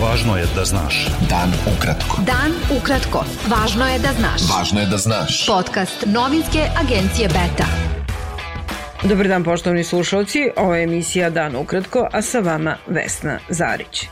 Važno je da znaš. Dan ukratko. Dan ukratko. Važno je da znaš. Važno je da znaš. Podcast novinske agencije Beta. Dobar dan poštovni slušalci, ovo je emisija Dan ukratko, a sa vama Vesna Zarić.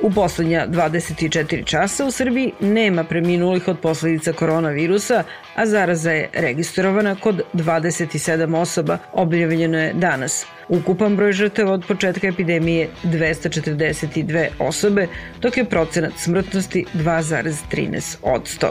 U poslednja 24 časa u Srbiji nema preminulih od posledica koronavirusa, a zaraza je registrovana kod 27 osoba, objavljeno je danas. Ukupan broj žrtava od početka epidemije 242 osobe, dok je procenat smrtnosti 2,13 od 100.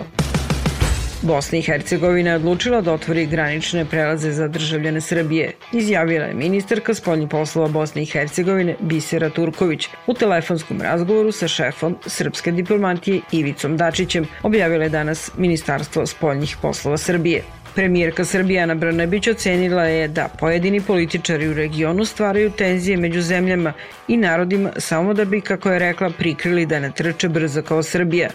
Bosna i Hercegovina je odlučila da otvori granične prelaze za državljane Srbije, izjavila je ministarka spoljnih poslova Bosne i Hercegovine Bisera Turković u telefonskom razgovoru sa šefom srpske diplomatije Ivicom Dačićem, objavila je danas Ministarstvo spoljnih poslova Srbije. Premijerka Srbijana Brnabić ocenila je da pojedini političari u regionu stvaraju tenzije među zemljama i narodima samo da bi, kako je rekla, prikrili da ne trče brzo kao Srbija.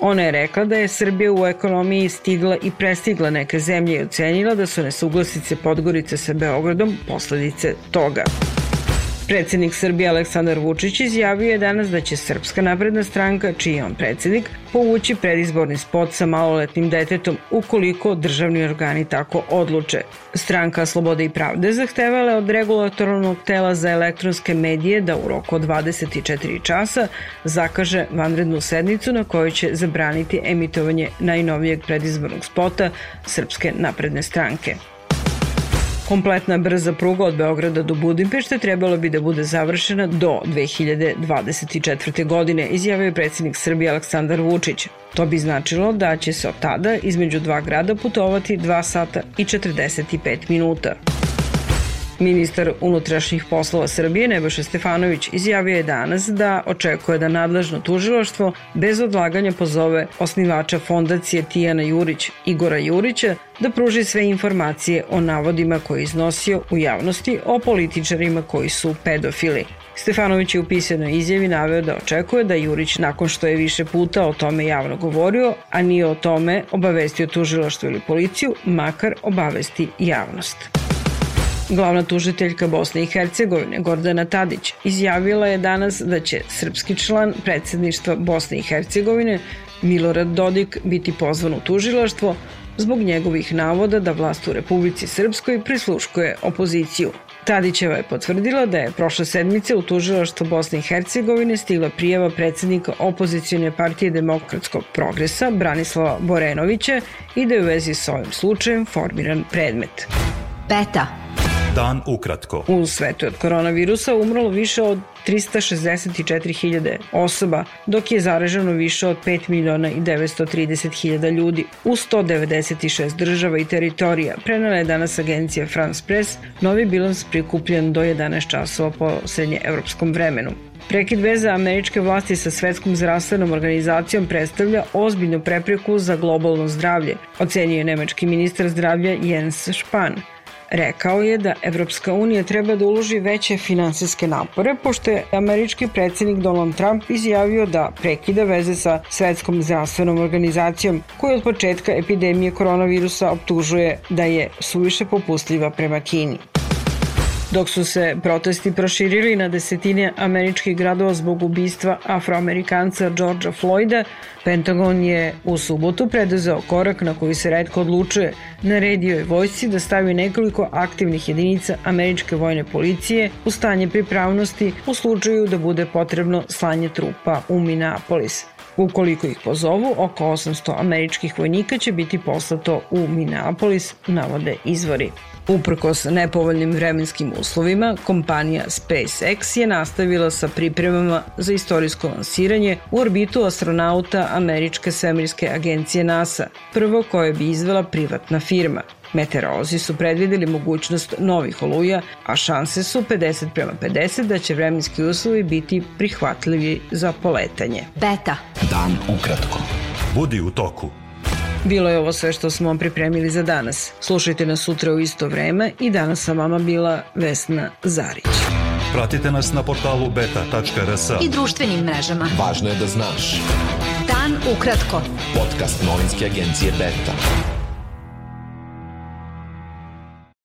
Ona je rekla da je Srbija u ekonomiji stigla i prestigla neke zemlje i ocenila da su nesuglasice Podgorice sa Beogradom posledice toga. Predsednik Srbije Aleksandar Vučić izjavio je danas da će Srpska napredna stranka, čiji je on predsednik, povući predizborni spot sa maloletnim detetom ukoliko državni organi tako odluče. Stranka Slobode i pravde zahtevala je od regulatornog tela za elektronske medije da u roku od 24 časa zakaže vanrednu sednicu na kojoj će zabraniti emitovanje najnovijeg predizbornog spota Srpske napredne stranke. Kompletna brza pruga od Beograda do Budimpešte trebalo bi da bude završena do 2024. godine, izjavio je predsednik Srbije Aleksandar Vučić. To bi značilo da će se od tada između dva grada putovati 2 sata i 45 minuta. Ministar unutrašnjih poslova Srbije Nebojša Stefanović izjavio je danas da očekuje da nadležno tužilaštvo bez odlaganja pozove osnivača fondacije Tijana Jurić Igora Jurića da pruži sve informacije o navodima koje je iznosio u javnosti o političarima koji su pedofili. Stefanović je u pisanoj izjavi naveo da očekuje da Jurić nakon što je više puta o tome javno govorio, a nije o tome obavestio tužilaštvo ili policiju, makar obavesti javnost. Glavna tužiteljka Bosne i Hercegovine Gordana Tadić izjavila je danas da će srpski član predsedništva Bosne i Hercegovine Milorad Dodik biti pozvan u tužilaštvo zbog njegovih navoda da vlast u Republici Srpskoj prisluškuje opoziciju. Tadićeva je potvrdila da je prošle sedmice u tužilaštvo Bosne i Hercegovine stigla prijava predsednika opozicijone partije demokratskog progresa Branislava Borenovića i da je u vezi sa ovim slučajem formiran predmet. Beta Dan ukratko. U svetu od koronavirusa umrlo više od 364.000 osoba, dok je zaraženo više od 5 miliona i 930.000 ljudi u 196 država i teritorija. Prenala je danas agencija France Press, novi bilans prikupljen do 11 časova po srednje evropskom vremenu. Prekid veza američke vlasti sa Svetskom zdravstvenom organizacijom predstavlja ozbiljnu prepreku za globalno zdravlje, ocenio je nemački ministar zdravlja Jens Spahn. Rekao je da Evropska unija treba da uloži veće finansijske napore, pošto je američki predsednik Donald Trump izjavio da prekida veze sa Svetskom zdravstvenom organizacijom, koja od početka epidemije koronavirusa optužuje da je suviše popustljiva prema Kini. Dok su se protesti proširili na desetine američkih gradova zbog ubistva afroamerikanca Georgea Floyda, Pentagon je u subotu preduzeo korak na koji se redko odlučuje. Naredio je vojsci da stavi nekoliko aktivnih jedinica američke vojne policije u stanje pripravnosti u slučaju da bude potrebno slanje trupa u Minneapolis. Ukoliko ih pozovu, oko 800 američkih vojnika će biti poslato u Minneapolis, navode izvori. Uprkos nepovoljnim vremenskim uslovima, kompanija SpaceX je nastavila sa pripremama za istorijsko lansiranje u orbitu astronauta američke svemirske agencije NASA, prvo koje bi izvela privatna firma. Meteorolozi su predvideli mogućnost novih oluja, a šanse su 50 prema 50 da će vremenski uslovi biti prihvatljivi za poletanje. Beta. Dan ukratko. Budi u toku. Bilo je ovo sve što smo vam pripremili za danas. Slušajte nas sutra u isto vreme i danas sa vama bila Vesna Zarić. Pratite nas na portalu beta.rs i društvenim mrežama. Važno je da znaš. Dan ukratko. Podcast novinske agencije Beta.